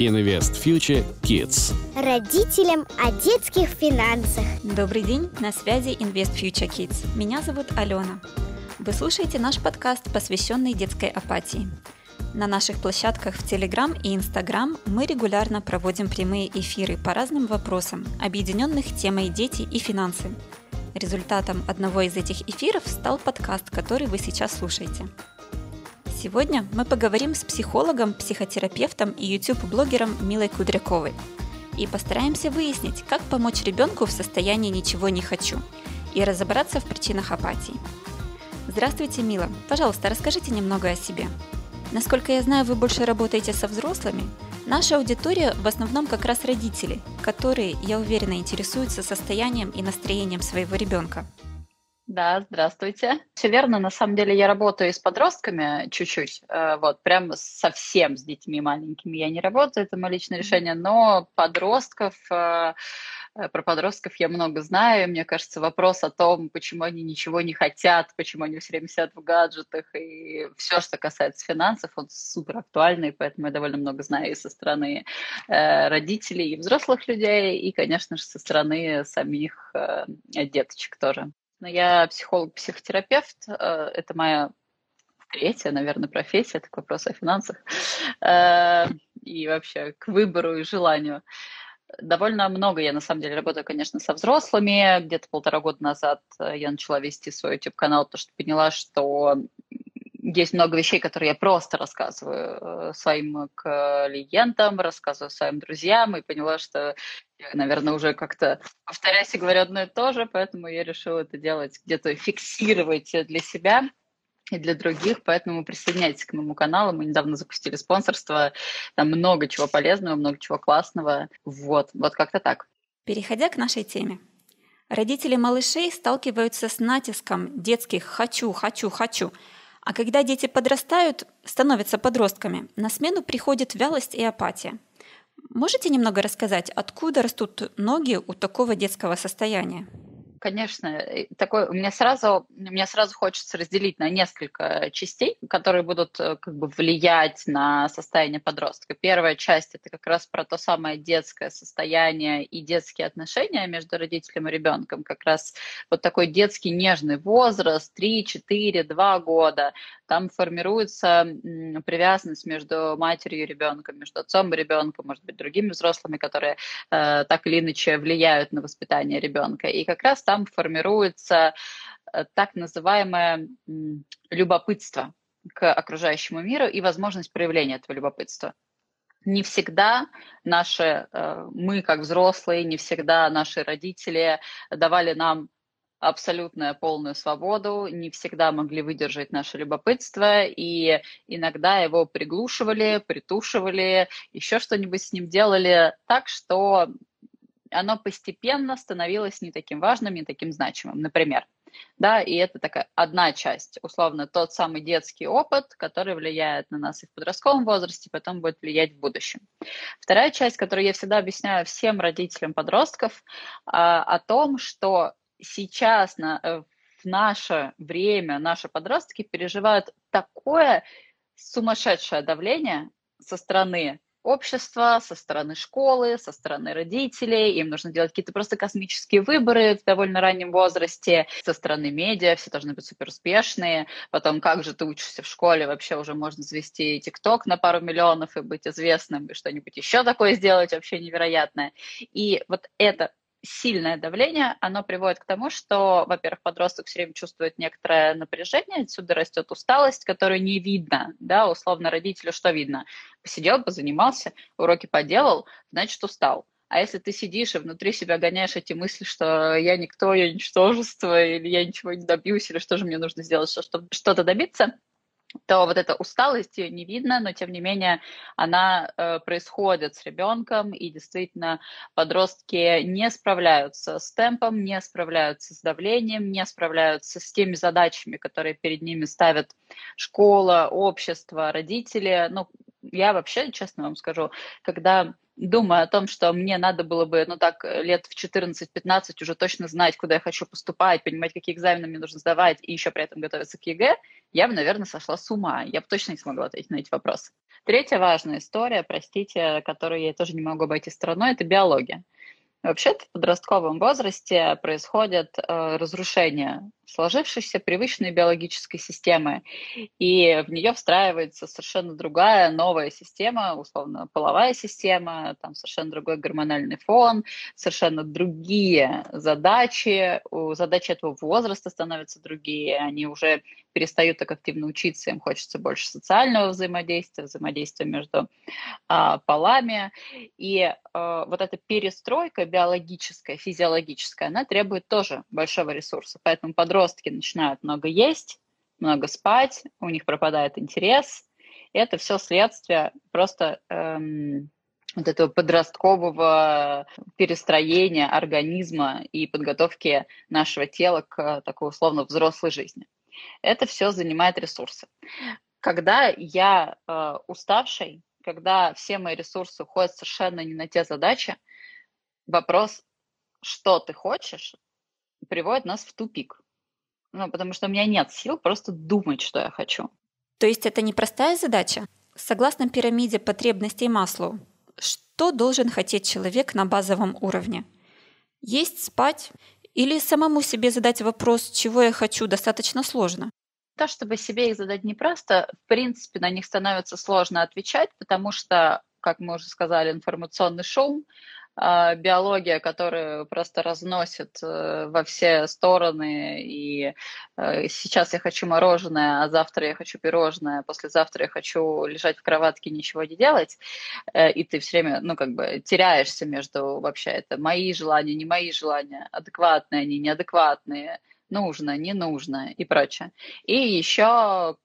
Invest Future Kids. Родителям о детских финансах. Добрый день, на связи Invest Future Kids. Меня зовут Алена. Вы слушаете наш подкаст, посвященный детской апатии. На наших площадках в Telegram и Instagram мы регулярно проводим прямые эфиры по разным вопросам, объединенных темой дети и финансы. Результатом одного из этих эфиров стал подкаст, который вы сейчас слушаете – Сегодня мы поговорим с психологом, психотерапевтом и YouTube-блогером Милой Кудряковой и постараемся выяснить, как помочь ребенку в состоянии «ничего не хочу» и разобраться в причинах апатии. Здравствуйте, Мила. Пожалуйста, расскажите немного о себе. Насколько я знаю, вы больше работаете со взрослыми. Наша аудитория в основном как раз родители, которые, я уверена, интересуются состоянием и настроением своего ребенка. Да, здравствуйте. Все верно. На самом деле я работаю с подростками чуть-чуть. Э, вот, прям совсем с детьми маленькими я не работаю, это мое личное решение. Но подростков, э, э, про подростков я много знаю. Мне кажется, вопрос о том, почему они ничего не хотят, почему они все время сидят в гаджетах и все, что касается финансов, он супер актуальный, поэтому я довольно много знаю и со стороны родителей, и взрослых людей, и, конечно же, со стороны самих деточек тоже. Но я психолог-психотерапевт. Э, это моя третья, наверное, профессия, такой вопрос о финансах. Э, и вообще к выбору и желанию. Довольно много я, на самом деле, работаю, конечно, со взрослыми. Где-то полтора года назад э, я начала вести свой YouTube-канал, потому что поняла, что есть много вещей, которые я просто рассказываю своим клиентам, рассказываю своим друзьям, и поняла, что я, наверное, уже как-то повторяюсь и говорю одно и то же, поэтому я решила это делать, где-то фиксировать для себя и для других, поэтому присоединяйтесь к моему каналу. Мы недавно запустили спонсорство, там много чего полезного, много чего классного. Вот, вот как-то так. Переходя к нашей теме. Родители малышей сталкиваются с натиском детских «хочу, хочу, хочу», а когда дети подрастают, становятся подростками, на смену приходит вялость и апатия – Можете немного рассказать, откуда растут ноги у такого детского состояния? Конечно, такой, у меня сразу, мне сразу хочется разделить на несколько частей, которые будут э, как бы влиять на состояние подростка. Первая часть это как раз про то самое детское состояние и детские отношения между родителем и ребенком. Как раз вот такой детский нежный возраст, 3, 4, 2 года. Там формируется привязанность между матерью и ребенком, между отцом и ребенком, может быть, другими взрослыми, которые э, так или иначе влияют на воспитание ребенка. И как раз там формируется э, так называемое любопытство к окружающему миру и возможность проявления этого любопытства. Не всегда наши, э, мы как взрослые, не всегда наши родители давали нам абсолютную полную свободу, не всегда могли выдержать наше любопытство, и иногда его приглушивали, притушивали, еще что-нибудь с ним делали так, что оно постепенно становилось не таким важным, не таким значимым. Например, да, и это такая одна часть, условно, тот самый детский опыт, который влияет на нас и в подростковом возрасте, потом будет влиять в будущем. Вторая часть, которую я всегда объясняю всем родителям подростков, а, о том, что сейчас на, э, в наше время наши подростки переживают такое сумасшедшее давление со стороны общества, со стороны школы, со стороны родителей. Им нужно делать какие-то просто космические выборы в довольно раннем возрасте. Со стороны медиа все должны быть супер успешные. Потом, как же ты учишься в школе, вообще уже можно завести ТикТок на пару миллионов и быть известным, и что-нибудь еще такое сделать вообще невероятное. И вот это сильное давление, оно приводит к тому, что, во-первых, подросток все время чувствует некоторое напряжение, отсюда растет усталость, которую не видно, да, условно родителю что видно? Посидел, позанимался, уроки поделал, значит, устал. А если ты сидишь и внутри себя гоняешь эти мысли, что я никто, я ничтожество, или я ничего не добьюсь, или что же мне нужно сделать, чтобы что-то добиться, то вот эта усталость ее не видно, но тем не менее она э, происходит с ребенком, и действительно подростки не справляются с темпом, не справляются с давлением, не справляются с теми задачами, которые перед ними ставят школа, общество, родители. Ну, я вообще, честно вам скажу, когда думаю о том, что мне надо было бы, ну так, лет в 14-15 уже точно знать, куда я хочу поступать, понимать, какие экзамены мне нужно сдавать, и еще при этом готовиться к ЕГЭ, я бы, наверное, сошла с ума. Я бы точно не смогла ответить на эти вопросы. Третья важная история, простите, которую я тоже не могу обойти стороной, это биология. Вообще-то в подростковом возрасте происходят э, разрушения сложившейся привычной биологической системы, и в нее встраивается совершенно другая новая система, условно половая система, там совершенно другой гормональный фон, совершенно другие задачи, у задачи этого возраста становятся другие, они уже перестают так активно учиться, им хочется больше социального взаимодействия, взаимодействия между а, полами, и а, вот эта перестройка биологическая, физиологическая, она требует тоже большого ресурса, поэтому подростки начинают много есть, много спать, у них пропадает интерес. И это все следствие просто эм, вот этого подросткового перестроения организма и подготовки нашего тела к такой условно взрослой жизни. Это все занимает ресурсы. Когда я э, уставший, когда все мои ресурсы уходят совершенно не на те задачи, вопрос, что ты хочешь, приводит нас в тупик. Ну, потому что у меня нет сил просто думать, что я хочу. То есть это непростая задача? Согласно пирамиде потребностей Маслоу, что должен хотеть человек на базовом уровне? Есть, спать или самому себе задать вопрос, чего я хочу, достаточно сложно? То, чтобы себе их задать непросто, в принципе, на них становится сложно отвечать, потому что, как мы уже сказали, информационный шум, биология, которая просто разносит э, во все стороны. И э, сейчас я хочу мороженое, а завтра я хочу пирожное, а послезавтра я хочу лежать в кроватке, ничего не делать. Э, и ты все время, ну, как бы теряешься между вообще это мои желания, не мои желания, адекватные они, неадекватные нужно, не нужно и прочее. И еще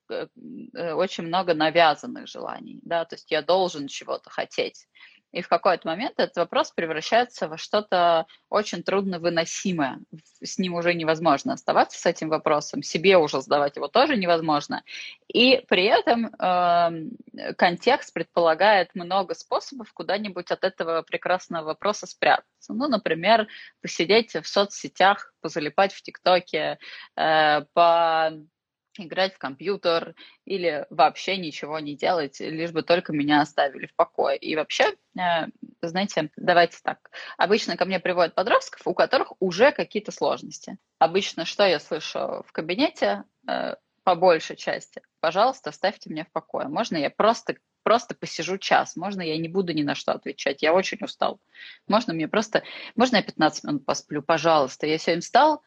очень много навязанных желаний, да, то есть я должен чего-то хотеть и в какой-то момент этот вопрос превращается во что-то очень трудно выносимое. С ним уже невозможно оставаться, с этим вопросом, себе уже задавать его тоже невозможно. И при этом э, контекст предполагает много способов куда-нибудь от этого прекрасного вопроса спрятаться. Ну, например, посидеть в соцсетях, позалипать в ТикТоке, э, по играть в компьютер или вообще ничего не делать, лишь бы только меня оставили в покое. И вообще, э, знаете, давайте так. Обычно ко мне приводят подростков, у которых уже какие-то сложности. Обычно что я слышу в кабинете? Э, по большей части, пожалуйста, оставьте меня в покое. Можно я просто просто посижу час, можно я не буду ни на что отвечать, я очень устал. Можно мне просто, можно я 15 минут посплю, пожалуйста. Я сегодня встал,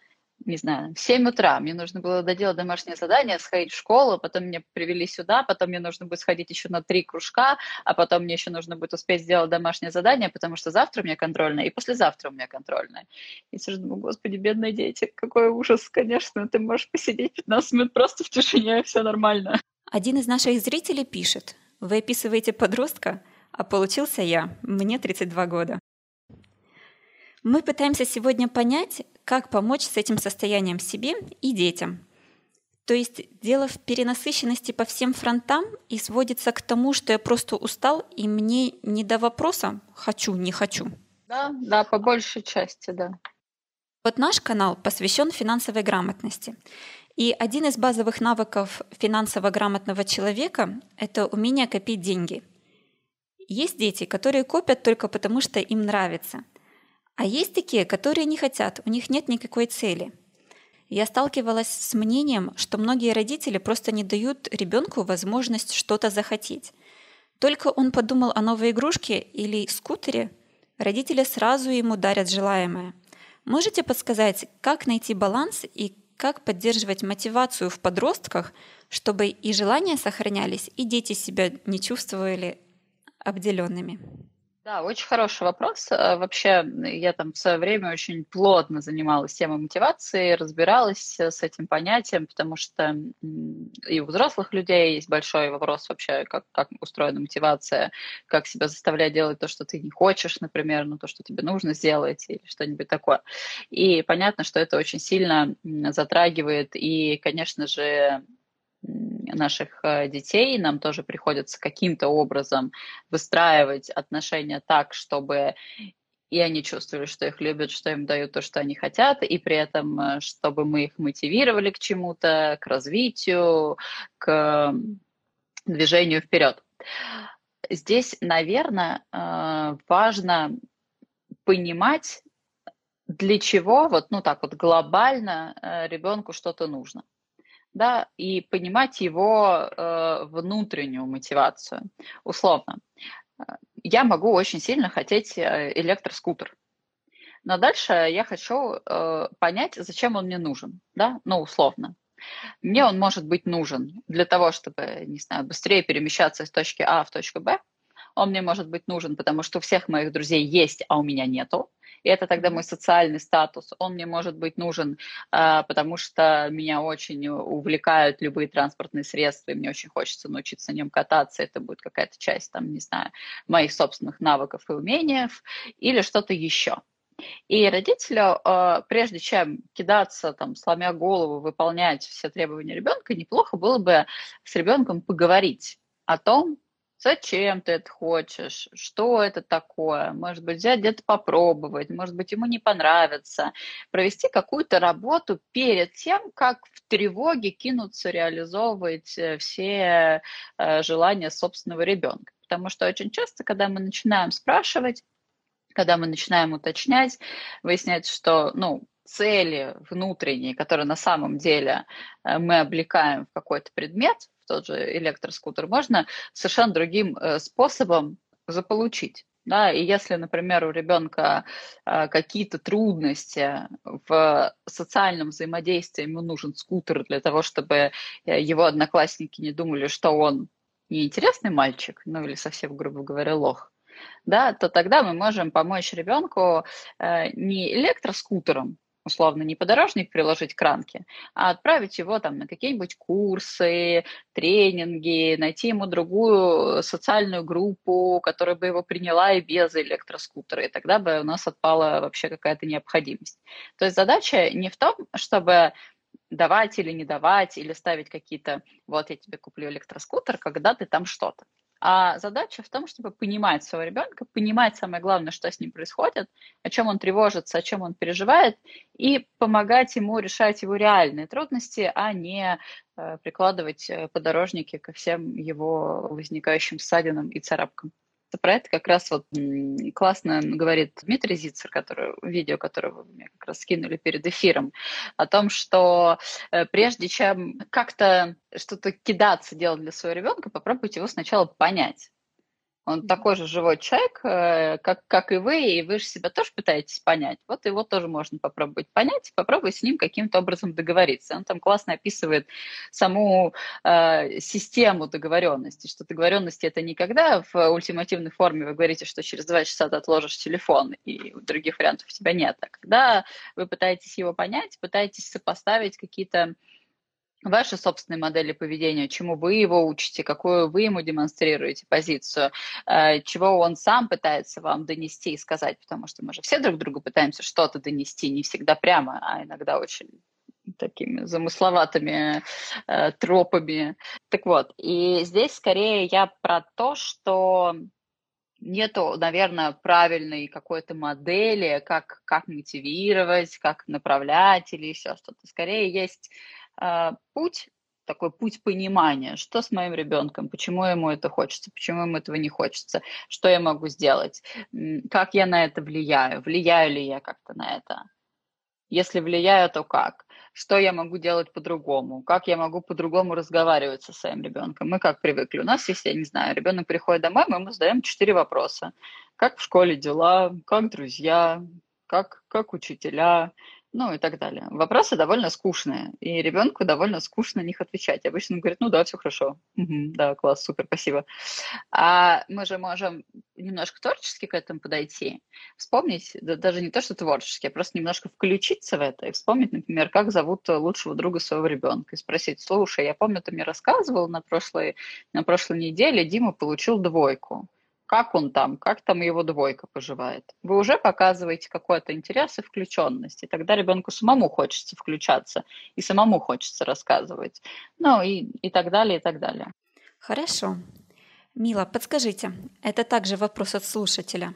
не знаю, в 7 утра. Мне нужно было доделать домашнее задание, сходить в школу, потом меня привели сюда, потом мне нужно будет сходить еще на три кружка, а потом мне еще нужно будет успеть сделать домашнее задание, потому что завтра у меня контрольное, и послезавтра у меня контрольное. И сижу, думаю, господи, бедные дети, какой ужас, конечно, ты можешь посидеть 15 минут просто в тишине, и все нормально. Один из наших зрителей пишет, вы описываете подростка, а получился я, мне 32 года. Мы пытаемся сегодня понять, как помочь с этим состоянием себе и детям. То есть дело в перенасыщенности по всем фронтам и сводится к тому, что я просто устал, и мне не до вопроса «хочу, не хочу». Да, да, по большей части, да. Вот наш канал посвящен финансовой грамотности. И один из базовых навыков финансово грамотного человека – это умение копить деньги. Есть дети, которые копят только потому, что им нравится – а есть такие, которые не хотят, у них нет никакой цели. Я сталкивалась с мнением, что многие родители просто не дают ребенку возможность что-то захотеть. Только он подумал о новой игрушке или скутере, родители сразу ему дарят желаемое. Можете подсказать, как найти баланс и как поддерживать мотивацию в подростках, чтобы и желания сохранялись, и дети себя не чувствовали обделенными? Да, очень хороший вопрос. Э, вообще, я там в свое время очень плотно занималась темой мотивации, разбиралась с этим понятием, потому что и у взрослых людей есть большой вопрос вообще, как, как устроена мотивация, как себя заставлять делать то, что ты не хочешь, например, ну, то, что тебе нужно сделать или что-нибудь такое. И понятно, что это очень сильно затрагивает и, конечно же, наших э, детей, нам тоже приходится каким-то образом выстраивать отношения так, чтобы и они чувствовали, что их любят, что им дают то, что они хотят, и при этом, э, чтобы мы их мотивировали к чему-то, к развитию, к движению вперед. Здесь, наверное, э, важно понимать, для чего вот, ну так вот глобально ребенку что-то нужно да, и понимать его э, внутреннюю мотивацию. Условно, я могу очень сильно хотеть э, электроскутер. Но дальше я хочу э, понять, зачем он мне нужен, да, ну, условно. Мне он может быть нужен для того, чтобы, не знаю, быстрее перемещаться из точки А в точку Б. Он мне может быть нужен, потому что у всех моих друзей есть, а у меня нету и это тогда мой социальный статус. Он мне может быть нужен, а, потому что меня очень увлекают любые транспортные средства, и мне очень хочется научиться на нем кататься, это будет какая-то часть, там, не знаю, моих собственных навыков и умений, или что-то еще. И родителю, а, прежде чем кидаться, там, сломя голову, выполнять все требования ребенка, неплохо было бы с ребенком поговорить о том, Зачем ты это хочешь? Что это такое? Может быть, взять где-то попробовать, может быть, ему не понравится. Провести какую-то работу перед тем, как в тревоге кинуться реализовывать э, все э, желания собственного ребенка. Потому что очень часто, когда мы начинаем спрашивать, когда мы начинаем уточнять, выясняется, что ну, цели внутренние, которые на самом деле э, мы облекаем в какой-то предмет, тот же электроскутер, можно совершенно другим э, способом заполучить. Да, и если, например, у ребенка э, какие-то трудности в социальном взаимодействии, ему нужен скутер для того, чтобы э, его одноклассники не думали, что он неинтересный мальчик, ну или совсем, грубо говоря, лох, да, то тогда мы можем помочь ребенку э, не электроскутером, условно не подорожник приложить к ранке, а отправить его там на какие-нибудь курсы, тренинги, найти ему другую социальную группу, которая бы его приняла и без электроскутера, и тогда бы у нас отпала вообще какая-то необходимость. То есть задача не в том, чтобы давать или не давать, или ставить какие-то, вот я тебе куплю электроскутер, когда ты там что-то. А задача в том, чтобы понимать своего ребенка, понимать самое главное, что с ним происходит, о чем он тревожится, о чем он переживает, и помогать ему решать его реальные трудности, а не э, прикладывать э, подорожники ко всем его возникающим ссадинам и царапкам. Про это как раз вот классно говорит Дмитрий Зицер, который, видео, которое вы мне как раз скинули перед эфиром, о том, что э, прежде чем как-то что-то кидаться делать для своего ребенка, попробуйте его сначала понять. Он такой же живой человек, э, как, как и вы, и вы же себя тоже пытаетесь понять. Вот его тоже можно попробовать понять, попробовать с ним каким-то образом договориться. Он там классно описывает саму э, систему договоренности, что договоренности это не когда в ультимативной форме вы говорите, что через два часа ты отложишь телефон, и других вариантов у тебя нет. А когда вы пытаетесь его понять, пытаетесь сопоставить какие-то ваши собственные модели поведения, чему вы его учите, какую вы ему демонстрируете позицию, э, чего он сам пытается вам донести и сказать, потому что мы же все друг другу пытаемся что-то донести, не всегда прямо, а иногда очень такими замысловатыми э, тропами. Так вот, и здесь скорее я про то, что нету, наверное, правильной какой-то модели, как, как мотивировать, как направлять или еще что-то. Скорее есть путь, такой путь понимания, что с моим ребенком, почему ему это хочется, почему ему этого не хочется, что я могу сделать, как я на это влияю, влияю ли я как-то на это. Если влияю, то как? Что я могу делать по-другому? Как я могу по-другому разговаривать со своим ребенком? Мы как привыкли? У нас есть, я не знаю, ребенок приходит домой, мы ему задаем четыре вопроса. Как в школе дела? Как друзья? Как, как учителя? Ну и так далее. Вопросы довольно скучные, и ребенку довольно скучно на них отвечать. Обычно он говорит, ну да, все хорошо, угу, да, класс, супер, спасибо. А мы же можем немножко творчески к этому подойти, вспомнить, да, даже не то, что творчески, а просто немножко включиться в это и вспомнить, например, как зовут лучшего друга своего ребенка, и спросить, слушай, я помню, ты мне рассказывал на прошлой, на прошлой неделе, Дима получил двойку как он там, как там его двойка поживает. Вы уже показываете какой-то интерес и включенность, и тогда ребенку самому хочется включаться, и самому хочется рассказывать. Ну и, и так далее, и так далее. Хорошо. Мила, подскажите, это также вопрос от слушателя.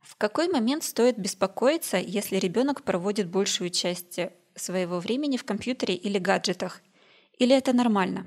В какой момент стоит беспокоиться, если ребенок проводит большую часть своего времени в компьютере или гаджетах? Или это нормально?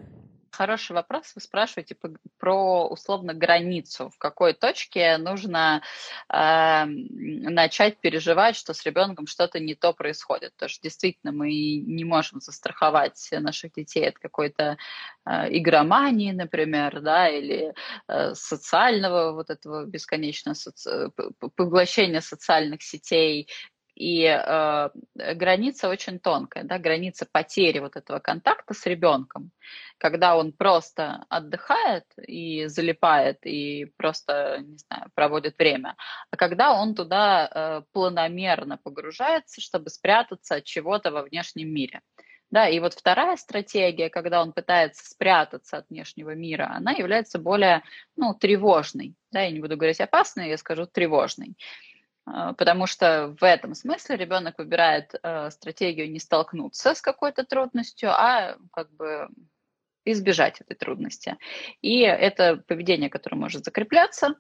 Хороший вопрос. Вы спрашиваете про условно границу. В какой точке нужно э, начать переживать, что с ребенком что-то не то происходит. Потому что действительно мы не можем застраховать наших детей от какой-то э, игромании, например, да, или э, социального вот этого бесконечного соци... поглощения социальных сетей, и э, граница очень тонкая, да, граница потери вот этого контакта с ребенком, когда он просто отдыхает и залипает и просто, не знаю, проводит время, а когда он туда э, планомерно погружается, чтобы спрятаться от чего-то во внешнем мире. Да, и вот вторая стратегия, когда он пытается спрятаться от внешнего мира, она является более, ну, тревожной. Да, я не буду говорить опасной, я скажу тревожной. Потому что в этом смысле ребенок выбирает э, стратегию не столкнуться с какой-то трудностью, а как бы избежать этой трудности. И это поведение, которое может закрепляться,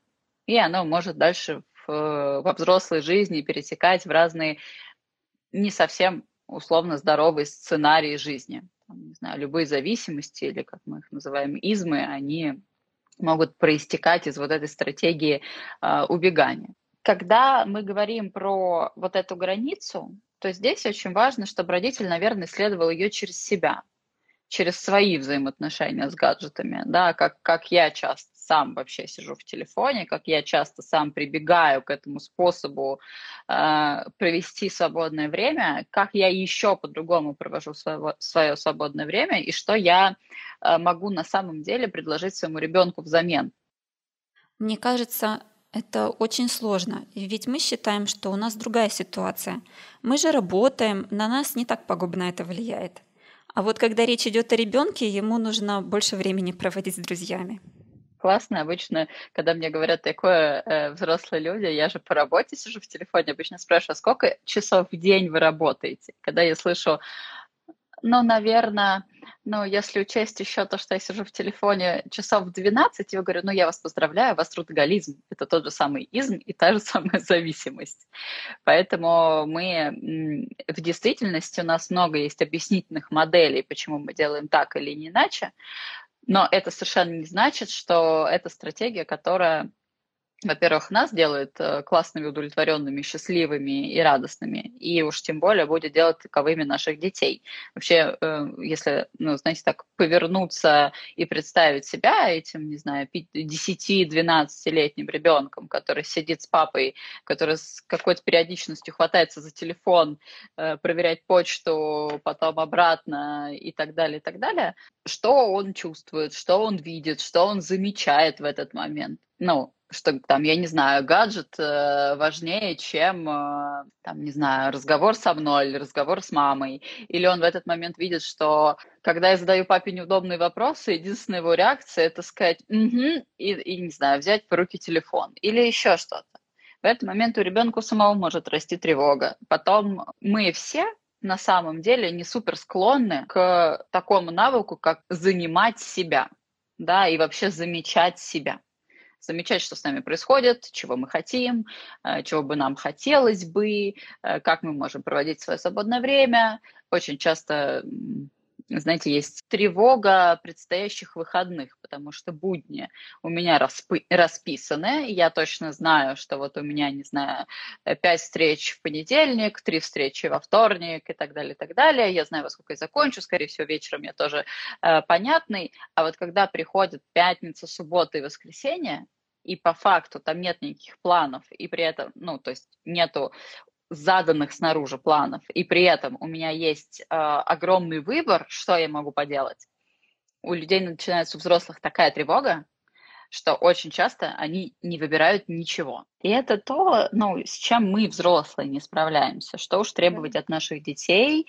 и оно может дальше в, во взрослой жизни перетекать в разные не совсем условно здоровые сценарии жизни. Там, не знаю, любые зависимости, или как мы их называем, измы, они могут проистекать из вот этой стратегии э, убегания. Когда мы говорим про вот эту границу, то здесь очень важно, чтобы родитель, наверное, исследовал ее через себя, через свои взаимоотношения с гаджетами, да, как, как я часто сам вообще сижу в телефоне, как я часто сам прибегаю к этому способу э, провести свободное время, как я еще по-другому провожу свое, свое свободное время и что я э, могу на самом деле предложить своему ребенку взамен. Мне кажется, это очень сложно, ведь мы считаем, что у нас другая ситуация. Мы же работаем, на нас не так пагубно это влияет. А вот когда речь идет о ребенке, ему нужно больше времени проводить с друзьями. Классно. Обычно, когда мне говорят такое э, взрослые люди, я же по работе сижу в телефоне, обычно спрашиваю, а сколько часов в день вы работаете? Когда я слышу, ну, наверное, ну, если учесть еще то, что я сижу в телефоне часов 12, я говорю, ну, я вас поздравляю, у вас трудоголизм. Это тот же самый изм и та же самая зависимость. Поэтому мы в действительности у нас много есть объяснительных моделей, почему мы делаем так или иначе. Но это совершенно не значит, что это стратегия, которая во-первых, нас делает э, классными, удовлетворенными, счастливыми и радостными, и уж тем более будет делать таковыми наших детей. Вообще, э, если, ну, знаете, так повернуться и представить себя этим, не знаю, 10-12-летним ребенком, который сидит с папой, который с какой-то периодичностью хватается за телефон, э, проверять почту, потом обратно и так далее, и так далее, что он чувствует, что он видит, что он замечает в этот момент. Ну, что там, я не знаю, гаджет э, важнее, чем, э, там, не знаю, разговор со мной или разговор с мамой. Или он в этот момент видит, что когда я задаю папе неудобные вопросы, единственная его реакция это сказать «угу» и, и, не знаю, взять по руки телефон или еще что-то. В этот момент у ребенка самого может расти тревога. Потом мы все на самом деле не супер склонны к такому навыку, как занимать себя, да, и вообще замечать себя замечать, что с нами происходит, чего мы хотим, э, чего бы нам хотелось бы, э, как мы можем проводить свое свободное время. Очень часто знаете, есть тревога предстоящих выходных, потому что будни у меня распы- расписаны. Я точно знаю, что вот у меня, не знаю, пять встреч в понедельник, три встречи во вторник и так далее, и так далее. Я знаю, во сколько я закончу, скорее всего, вечером я тоже э, понятный. А вот когда приходит пятница, суббота и воскресенье, и по факту там нет никаких планов, и при этом, ну, то есть нету заданных снаружи планов, и при этом у меня есть э, огромный выбор, что я могу поделать, у людей начинается у взрослых такая тревога, что очень часто они не выбирают ничего. И это то, ну, с чем мы, взрослые, не справляемся. Что уж требовать от наших детей,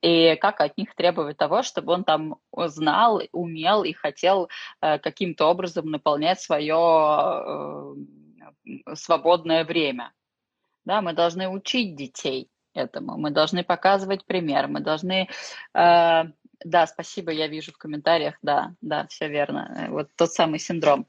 и как от них требовать того, чтобы он там знал, умел и хотел э, каким-то образом наполнять свое э, свободное время. Да, мы должны учить детей этому, мы должны показывать пример, мы должны... Э, да, спасибо, я вижу в комментариях, да, да, все верно. Вот тот самый синдром.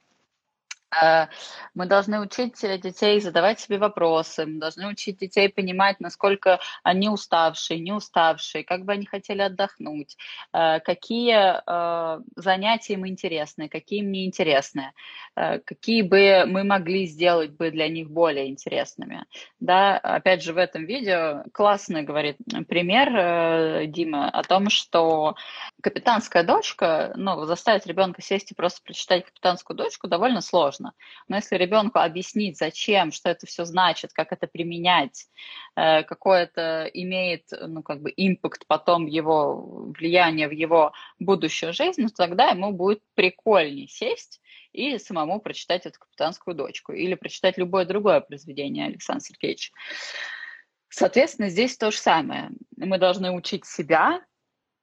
Э, мы должны учить детей задавать себе вопросы, мы должны учить детей понимать, насколько они уставшие, не уставшие, как бы они хотели отдохнуть, э, какие э, занятия им интересны, какие им не интересны, какие бы мы могли сделать бы для них более интересными. Да, опять же, в этом видео классно говорит пример Дима о том, что капитанская дочка, ну, заставить ребенка сесть и просто прочитать капитанскую дочку довольно сложно. Но если ребенку объяснить, зачем, что это все значит, как это применять, э, какой это имеет, ну, как бы, импакт потом его, влияние в его будущую жизнь, ну, тогда ему будет прикольнее сесть и самому прочитать эту капитанскую дочку или прочитать любое другое произведение Александра Сергеевича. Соответственно, здесь то же самое. Мы должны учить себя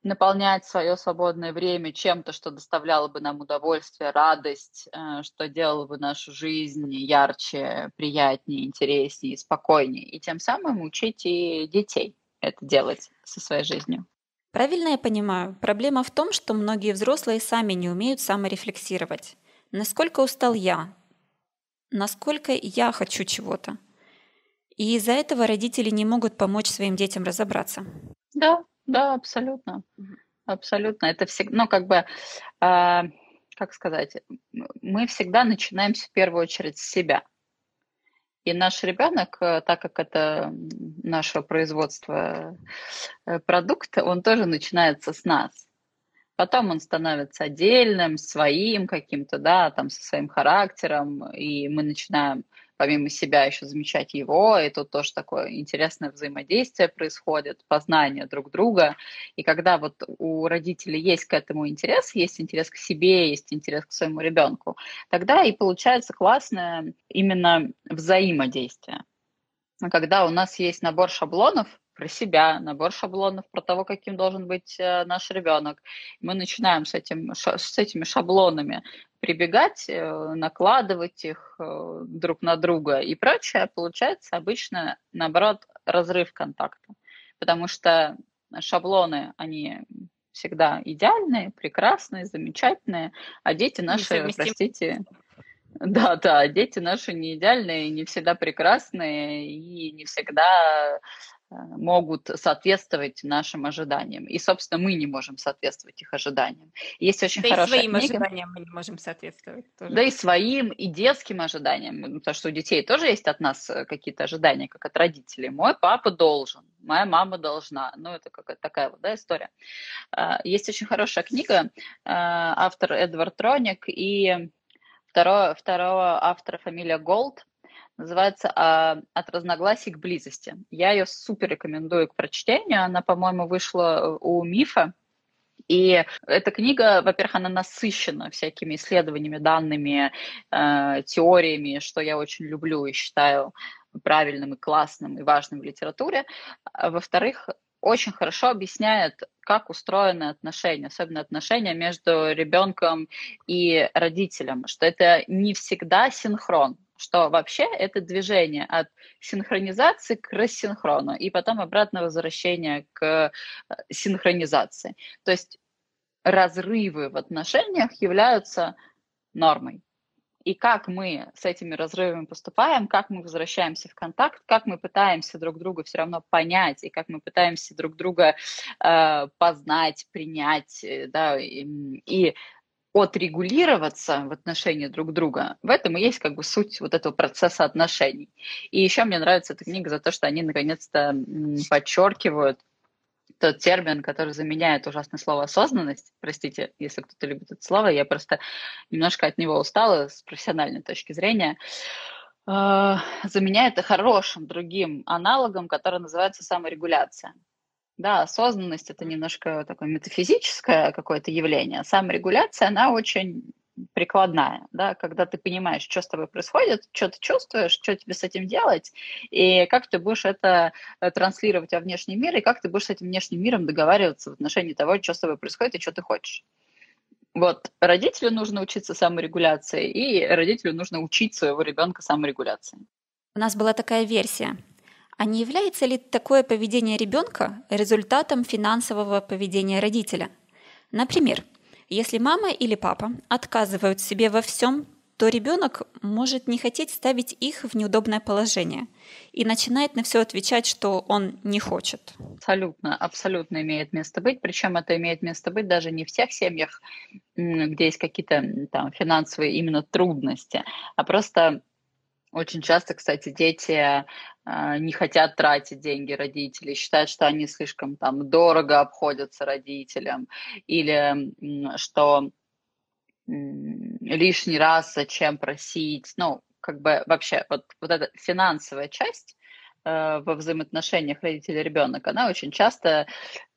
наполнять свое свободное время чем-то, что доставляло бы нам удовольствие, радость, э, что делало бы нашу жизнь ярче, приятнее, интереснее, спокойнее. И тем самым учить и детей это делать со своей жизнью. Правильно я понимаю, проблема в том, что многие взрослые сами не умеют саморефлексировать. Насколько устал я? Насколько я хочу чего-то? И из-за этого родители не могут помочь своим детям разобраться. Да, да, абсолютно. Абсолютно. Это всегда, ну, как бы, э, как сказать, мы всегда начинаем в первую очередь с себя. И наш ребенок, э, так как это наше производство э, продукта, он тоже начинается с нас. Потом он становится отдельным, своим каким-то, да, там со своим характером, и мы начинаем помимо себя еще замечать его, и тут тоже такое интересное взаимодействие происходит, познание друг друга. И когда вот у родителей есть к этому интерес, есть интерес к себе, есть интерес к своему ребенку, тогда и получается классное именно взаимодействие. Когда у нас есть набор шаблонов, про себя, набор шаблонов про того, каким должен быть э, наш ребенок. Мы начинаем с, этим, с этими шаблонами прибегать, э, накладывать их э, друг на друга и прочее, получается обычно, наоборот, разрыв контакта. Потому что шаблоны, они всегда идеальные, прекрасные, замечательные, а дети наши, простите, да, да, дети наши не идеальные, не всегда прекрасные и не всегда могут соответствовать нашим ожиданиям. И, собственно, мы не можем соответствовать их ожиданиям. Есть очень да хорошая и своим книга. ожиданиям мы не можем соответствовать. Тоже. Да и своим, и детским ожиданиям. Потому что у детей тоже есть от нас э, какие-то ожидания, как от родителей. Мой папа должен, моя мама должна. Ну, это какая-то такая вот да, история. А, есть очень хорошая книга, автор Эдвард Троник и второго, второго автора фамилия Голд – называется а, «От разногласий к близости». Я ее супер рекомендую к прочтению. Она, по-моему, вышла у Мифа. И эта книга, во-первых, она насыщена всякими исследованиями, данными, э, теориями, что я очень люблю и считаю правильным и классным и важным в литературе. А, во-вторых, очень хорошо объясняет, как устроены отношения, особенно отношения между ребенком и родителем, что это не всегда синхрон что вообще это движение от синхронизации к рассинхрону и потом обратное возвращение к э, синхронизации. То есть разрывы в отношениях являются нормой. И как мы с этими разрывами поступаем, как мы возвращаемся в контакт, как мы пытаемся друг друга все равно понять, и как мы пытаемся друг друга э, познать, принять, э, да, и, и отрегулироваться в отношении друг друга, в этом и есть как бы суть вот этого процесса отношений. И еще мне нравится эта книга за то, что они наконец-то подчеркивают тот термин, который заменяет ужасное слово осознанность. Простите, если кто-то любит это слово, я просто немножко от него устала с профессиональной точки зрения. А, заменяет хорошим другим аналогом, который называется саморегуляция. Да, осознанность это немножко такое метафизическое какое-то явление. Саморегуляция, она очень прикладная, да, когда ты понимаешь, что с тобой происходит, что ты чувствуешь, что тебе с этим делать, и как ты будешь это э, транслировать во внешний мир, и как ты будешь с этим внешним миром договариваться в отношении того, что с тобой происходит и что ты хочешь. Вот, родителю нужно учиться саморегуляции, и родителю нужно учить своего ребенка саморегуляции. У нас была такая версия. А не является ли такое поведение ребенка результатом финансового поведения родителя? Например, если мама или папа отказывают себе во всем, что ребенок может не хотеть ставить их в неудобное положение и начинает на все отвечать, что он не хочет. Абсолютно, абсолютно имеет место быть. Причем это имеет место быть даже не в всех семьях, где есть какие-то там финансовые именно трудности, а просто очень часто, кстати, дети э, не хотят тратить деньги родителей, считают, что они слишком там дорого обходятся родителям, или что лишний раз зачем просить. Ну, как бы вообще вот, вот эта финансовая часть, во взаимоотношениях родитель-ребенок, она очень часто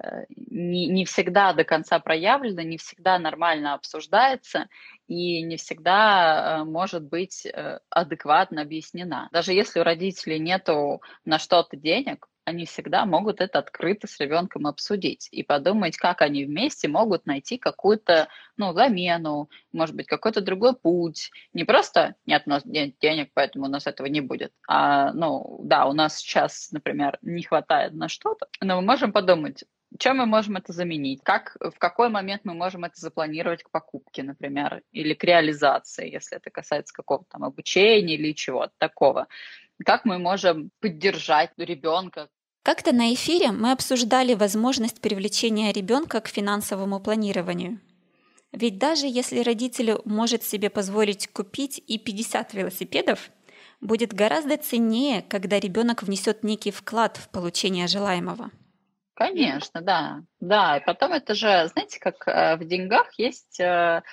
э, не, не всегда до конца проявлена, не всегда нормально обсуждается и не всегда э, может быть адекватно объяснена. Даже если у родителей нету на что-то денег, они всегда могут это открыто с ребенком обсудить и подумать, как они вместе могут найти какую-то, ну, замену, может быть, какой-то другой путь. Не просто нет у нас денег, поэтому у нас этого не будет. А, ну, да, у нас сейчас, например, не хватает на что-то, но мы можем подумать, чем мы можем это заменить? Как, в какой момент мы можем это запланировать к покупке, например, или к реализации, если это касается какого-то там обучения или чего-то такого? Как мы можем поддержать ребенка, как-то на эфире мы обсуждали возможность привлечения ребенка к финансовому планированию. Ведь даже если родитель может себе позволить купить и 50 велосипедов, будет гораздо ценнее, когда ребенок внесет некий вклад в получение желаемого. Конечно, да. Да, и потом это же, знаете, как э, в деньгах есть э,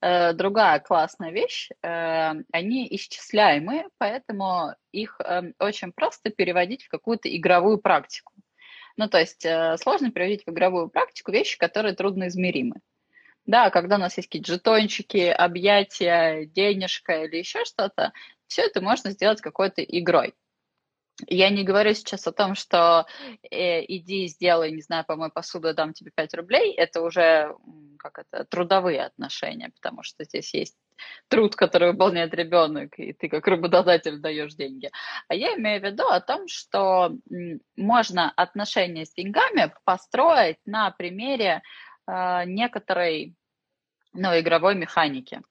э, другая классная вещь. Они исчисляемые, поэтому их э, очень просто переводить в какую-то игровую практику. Ну, то есть сложно переводить в игровую практику вещи, которые трудно измеримы. Да, когда у нас есть какие-то жетончики, объятия, денежка или еще что-то, все это можно сделать какой-то игрой. Я не говорю сейчас о том, что э, иди сделай, не знаю, помой посуду, дам тебе 5 рублей. Это уже как это, трудовые отношения, потому что здесь есть труд, который выполняет ребенок, и ты как работодатель даешь деньги. А я имею в виду о том, что можно отношения с деньгами построить на примере э, некоторой ну, игровой механики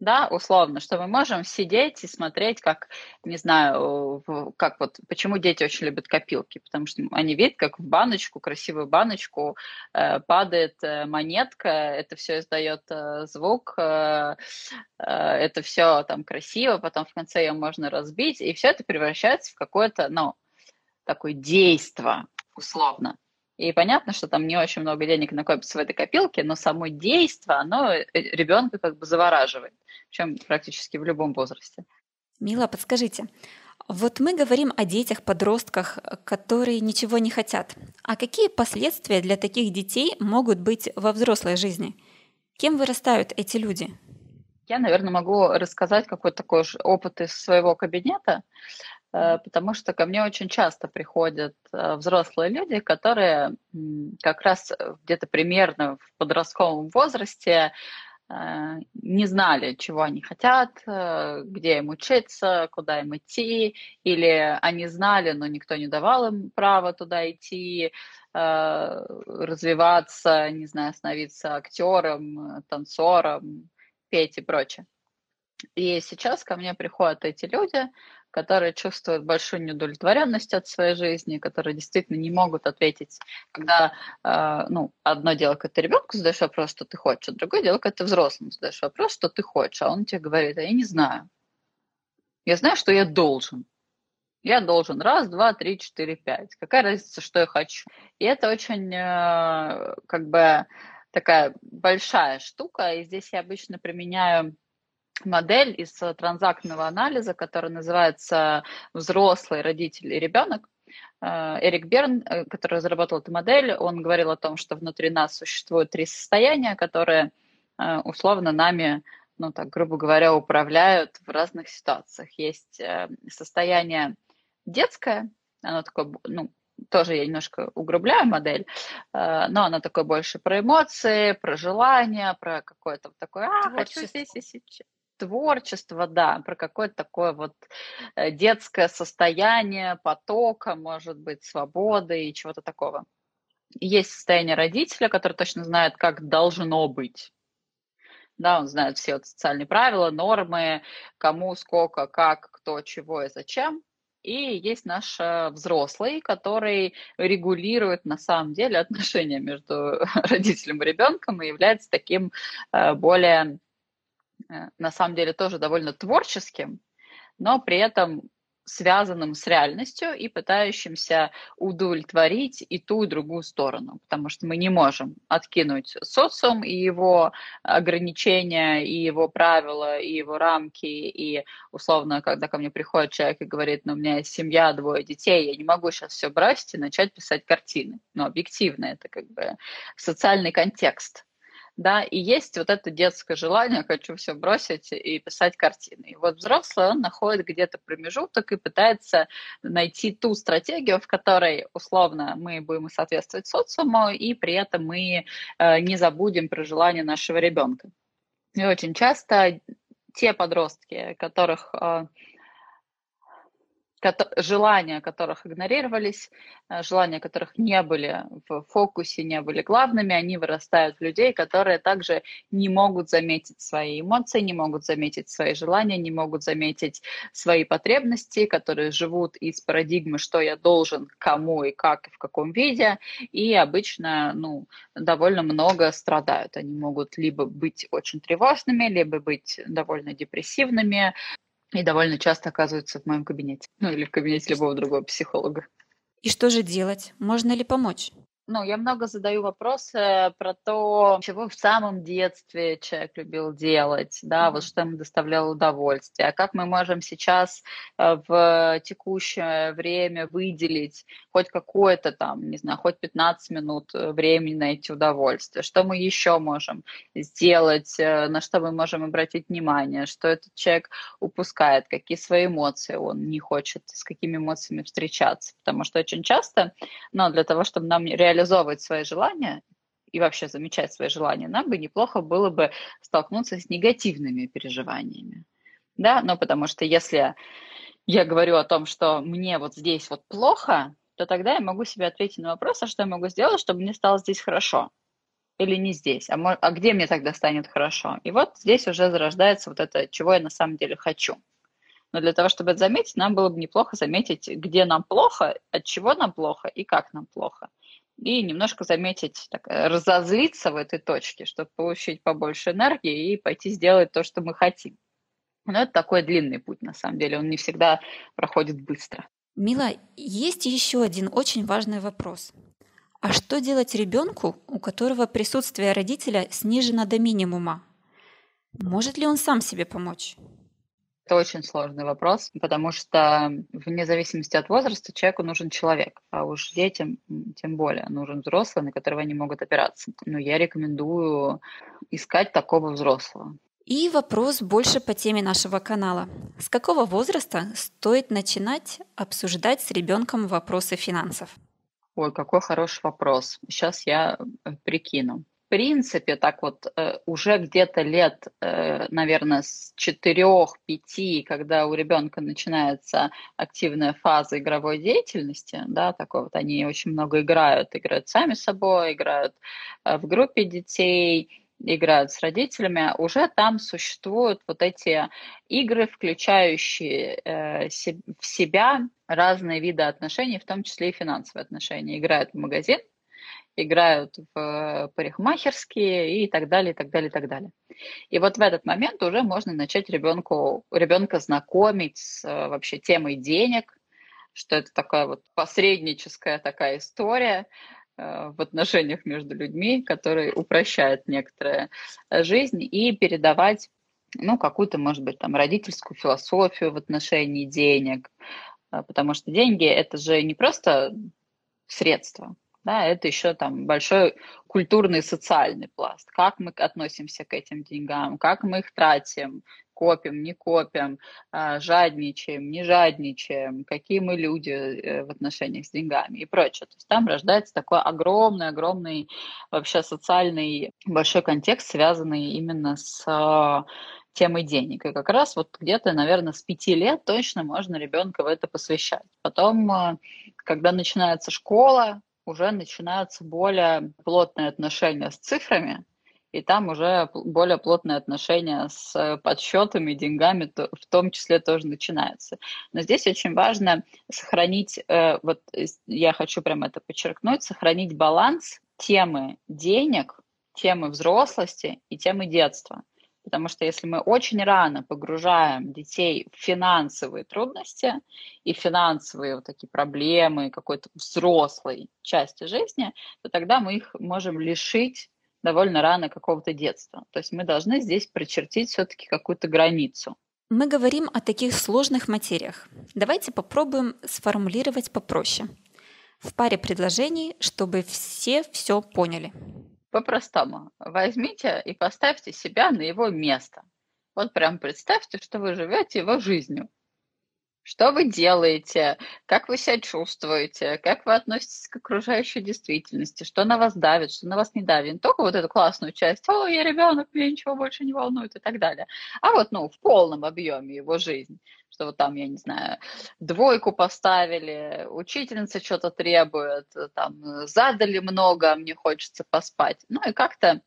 да, условно, что мы можем сидеть и смотреть, как, не знаю, как вот, почему дети очень любят копилки, потому что они видят, как в баночку, красивую баночку э, падает э, монетка, это все издает э, звук, э, э, это все там красиво, потом в конце ее можно разбить, и все это превращается в какое-то, ну, такое действо, условно. И понятно, что там не очень много денег накопится в этой копилке, но само действие, оно э, ребенка как бы завораживает, причем практически в любом возрасте. Мила, подскажите, вот мы говорим о детях, подростках, которые ничего не хотят. А какие последствия для таких детей могут быть во взрослой жизни? Кем вырастают эти люди? Я, наверное, могу рассказать какой-то такой опыт из своего кабинета. Э, потому что ко мне очень часто приходят э, взрослые люди, которые как раз где-то примерно в подростковом возрасте э, не знали, чего они хотят, где им учиться, куда им идти, или они знали, но никто не давал им права туда идти, развиваться, не знаю, становиться актером, танцором, петь и прочее. И сейчас ко мне приходят эти люди, которые чувствуют большую неудовлетворенность от своей жизни, которые действительно не могут ответить, когда, э, ну, одно дело, когда ты ребенку задаешь вопрос, что ты хочешь, а другое дело, когда ты взрослым задаешь вопрос, что ты хочешь, а он тебе говорит, а я не знаю. Я знаю, что я должен. Я должен раз, два, три, четыре, пять. Какая разница, что я хочу? И это очень, э, как бы, такая большая штука, и здесь я обычно применяю модель из э, транзактного анализа, которая называется «Взрослый родитель и ребенок». Э, Эрик Берн, э, который разработал эту модель, он говорил о том, что внутри нас существуют три состояния, которые условно нами, ну так грубо говоря, управляют в разных ситуациях. Есть состояние детское, оно такое, ну, тоже я немножко угрубляю модель, но оно такое больше про эмоции, про желания, про какое-то такое, а, хочу здесь и сейчас творчество, да, про какое-то такое вот э, детское состояние, потока, может быть, свободы и чего-то такого. Есть состояние родителя, который точно знает, как должно быть. да, он знает все вот социальные правила, нормы, кому, сколько, как, кто, чего и зачем. И есть наш э, взрослый, который регулирует на самом деле отношения между родителем и ребенком и является таким э, более, на самом деле, тоже довольно творческим, но при этом связанным с реальностью и пытающимся удовлетворить и ту, и другую сторону, потому что мы не можем откинуть социум и его ограничения, и его правила, и его рамки, и условно, когда ко мне приходит человек и говорит, ну, у меня есть семья, двое детей, я не могу сейчас все бросить и начать писать картины. Но объективно это как бы социальный контекст да, и есть вот это детское желание, хочу все бросить и писать картины. И вот взрослый, он находит где-то промежуток и пытается найти ту стратегию, в которой, условно, мы будем соответствовать социуму, и при этом мы э, не забудем про желание нашего ребенка. И очень часто те подростки, которых э, желания которых игнорировались, э, желания которых не были в фокусе, не были главными, они вырастают в людей, которые также не могут заметить свои эмоции, не могут заметить свои желания, не могут заметить свои потребности, которые живут из парадигмы, что я должен, кому и как и в каком виде, и обычно ну, довольно много страдают. Они могут либо быть очень тревожными, либо быть довольно депрессивными, и довольно часто оказываются в моем кабинете. Ну, или в кабинете любого другого психолога. И что же делать? Можно ли помочь? Ну, я много задаю вопросы про то, чего в самом детстве человек любил делать, да, mm-hmm. вот что ему доставляло удовольствие, а как мы можем сейчас э, в текущее время выделить хоть какое-то там, не знаю, хоть 15 минут э, времени на эти удовольствия, что мы еще можем сделать, э, на что мы можем обратить внимание, что этот человек упускает, какие свои эмоции он не хочет, с какими эмоциями встречаться, потому что очень часто, ну, для того, чтобы нам реализовать реализовывать свои желания и вообще замечать свои желания, нам бы неплохо было бы столкнуться с негативными переживаниями. Да, но потому что если я говорю о том, что мне вот здесь вот плохо, то тогда я могу себе ответить на вопрос, а что я могу сделать, чтобы мне стало здесь хорошо? Или не здесь? А, может, а где мне тогда станет хорошо? И вот здесь уже зарождается вот это, чего я на самом деле хочу. Но для того, чтобы это заметить, нам было бы неплохо заметить, где нам плохо, от чего нам плохо и как нам плохо и немножко заметить, так, э, разозлиться в этой точке, чтобы получить побольше энергии и пойти сделать то, что мы хотим. Но это такой длинный путь, на самом деле, он не всегда проходит быстро. Мила, есть еще один очень важный вопрос. А что делать ребенку, у которого присутствие родителя снижено до минимума? Может ли он сам себе помочь? Это очень сложный вопрос, потому что вне зависимости от возраста человеку нужен человек, а уж детям тем более нужен взрослый, на которого они могут опираться. Но я рекомендую искать такого взрослого. И вопрос больше по теме нашего канала. С какого возраста стоит начинать обсуждать с ребенком вопросы финансов? Ой, какой хороший вопрос. Сейчас я э, прикину принципе, так вот, э, уже где-то лет, э, наверное, с 4-5, когда у ребенка начинается активная фаза игровой деятельности, да, такой вот они очень много играют, играют сами собой, играют э, в группе детей, играют с родителями, уже там существуют вот эти игры, включающие в себя разные виды отношений, в том числе и финансовые отношения. Играют в магазин, играют в парикмахерские и так далее, и так далее, и так далее. И вот в этот момент уже можно начать ребенку, ребенка знакомить с э, вообще темой денег, что это такая вот посредническая такая история э, в отношениях между людьми, которая упрощает некоторая жизнь, и передавать ну, какую-то, может быть, там, родительскую философию в отношении денег, э, потому что деньги – это же не просто средства, да, это еще там большой культурный социальный пласт. Как мы относимся к этим деньгам, как мы их тратим, копим, не копим, а, жадничаем, не жадничаем, какие мы люди э, в отношениях с деньгами и прочее. То есть там рождается такой огромный-огромный вообще социальный большой контекст, связанный именно с а, темой денег. И как раз вот где-то, наверное, с пяти лет точно можно ребенка в это посвящать. Потом, а, когда начинается школа, уже начинаются более плотные отношения с цифрами, и там уже более плотные отношения с подсчетами, деньгами в том числе тоже начинаются. Но здесь очень важно сохранить, э, вот я хочу прямо это подчеркнуть, сохранить баланс темы денег, темы взрослости и темы детства. Потому что если мы очень рано погружаем детей в финансовые трудности и финансовые вот такие проблемы какой-то взрослой части жизни, то тогда мы их можем лишить довольно рано какого-то детства. То есть мы должны здесь прочертить все-таки какую-то границу. Мы говорим о таких сложных материях. Давайте попробуем сформулировать попроще. В паре предложений, чтобы все все поняли. По-простому. Возьмите и поставьте себя на его место. Вот прям представьте, что вы живете его жизнью. Что вы делаете? Как вы себя чувствуете? Как вы относитесь к окружающей действительности? Что на вас давит, что на вас не давит? Не только вот эту классную часть, о, я ребенок, меня ничего больше не волнует и так далее. А вот, ну, в полном объеме его жизнь. Что вот там, я не знаю, двойку поставили, учительница что-то требует, там, задали много, а мне хочется поспать. Ну и как-то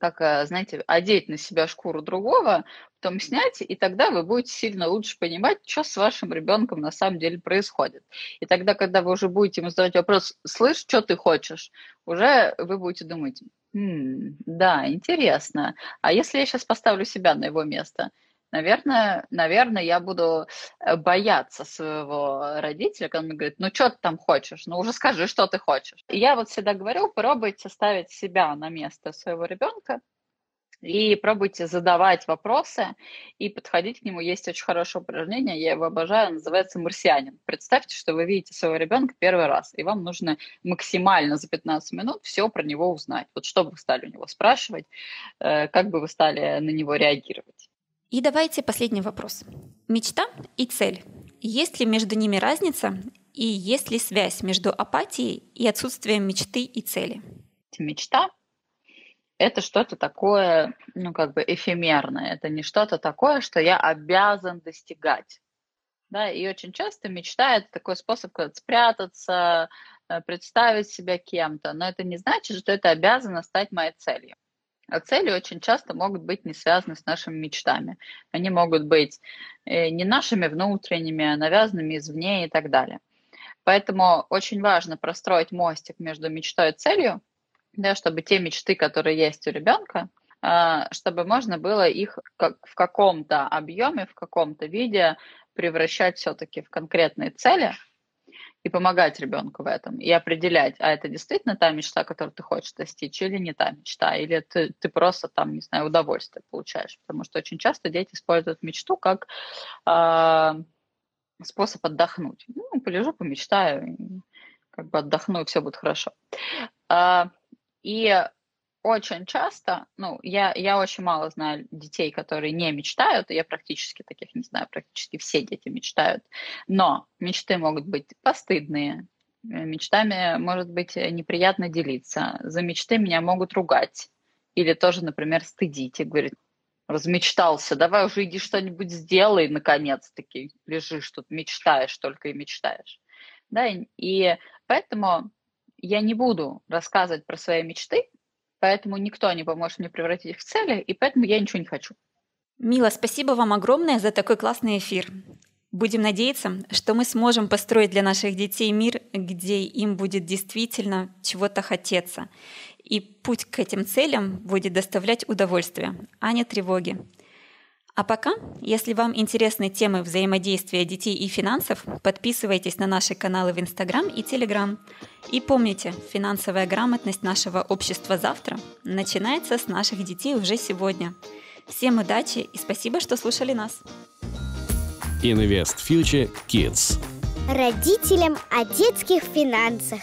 как, э, знаете, одеть на себя шкуру другого, потом снять, и тогда вы будете сильно лучше понимать, что с вашим ребенком на самом деле происходит. И тогда, когда вы уже будете ему задавать вопрос, слышь, что ты хочешь, уже вы будете думать, «М, да, интересно, а если я сейчас поставлю себя на его место – наверное, наверное, я буду э, бояться своего родителя, когда он мне говорит, ну что ты там хочешь, ну уже скажи, что ты хочешь. И я вот всегда говорю, пробуйте ставить себя на место своего ребенка, и пробуйте задавать вопросы и подходить к нему. Есть очень хорошее упражнение, я его обожаю, называется «Марсианин». Представьте, что вы видите своего ребенка первый раз, и вам нужно максимально за 15 минут все про него узнать. Вот что бы вы стали у него спрашивать, э, как бы вы стали на него реагировать. И давайте последний вопрос. Мечта и цель. Есть ли между ними разница и есть ли связь между апатией и отсутствием мечты и цели? Мечта – это что-то такое, ну, как бы эфемерное. Это не что-то такое, что я обязан достигать. Да, и очень часто мечта – это такой способ спрятаться, э, представить себя кем-то. Но это не значит, что это обязано стать моей целью. А цели очень часто могут быть не связаны с нашими мечтами. Они могут быть э, не нашими внутренними, а навязанными извне и так далее. Поэтому очень важно простроить мостик между мечтой и целью, да, чтобы те мечты, которые есть у ребенка, а, чтобы можно было их в каком-то объеме, в каком-то виде превращать все-таки в конкретные цели – и помогать ребенку в этом, и определять, а это действительно та мечта, которую ты хочешь достичь, или не та мечта, или ты, ты просто там, не знаю, удовольствие получаешь, потому что очень часто дети используют мечту как э, способ отдохнуть. Ну, полежу, помечтаю, как бы отдохну, и все будет хорошо. Э, и очень часто, ну, я, я очень мало знаю детей, которые не мечтают, я практически таких не знаю, практически все дети мечтают, но мечты могут быть постыдные, мечтами может быть неприятно делиться, за мечты меня могут ругать, или тоже, например, стыдить и говорить, размечтался, давай уже иди что-нибудь сделай, наконец-таки, лежишь тут, мечтаешь только и мечтаешь. Да, и поэтому я не буду рассказывать про свои мечты, поэтому никто не поможет мне превратить их в цели, и поэтому я ничего не хочу. Мила, спасибо вам огромное за такой классный эфир. Будем надеяться, что мы сможем построить для наших детей мир, где им будет действительно чего-то хотеться. И путь к этим целям будет доставлять удовольствие, а не тревоги. А пока, если вам интересны темы взаимодействия детей и финансов, подписывайтесь на наши каналы в Инстаграм и Телеграм. И помните, финансовая грамотность нашего общества завтра начинается с наших детей уже сегодня. Всем удачи и спасибо, что слушали нас. Invest Future Kids. Родителям о детских финансах.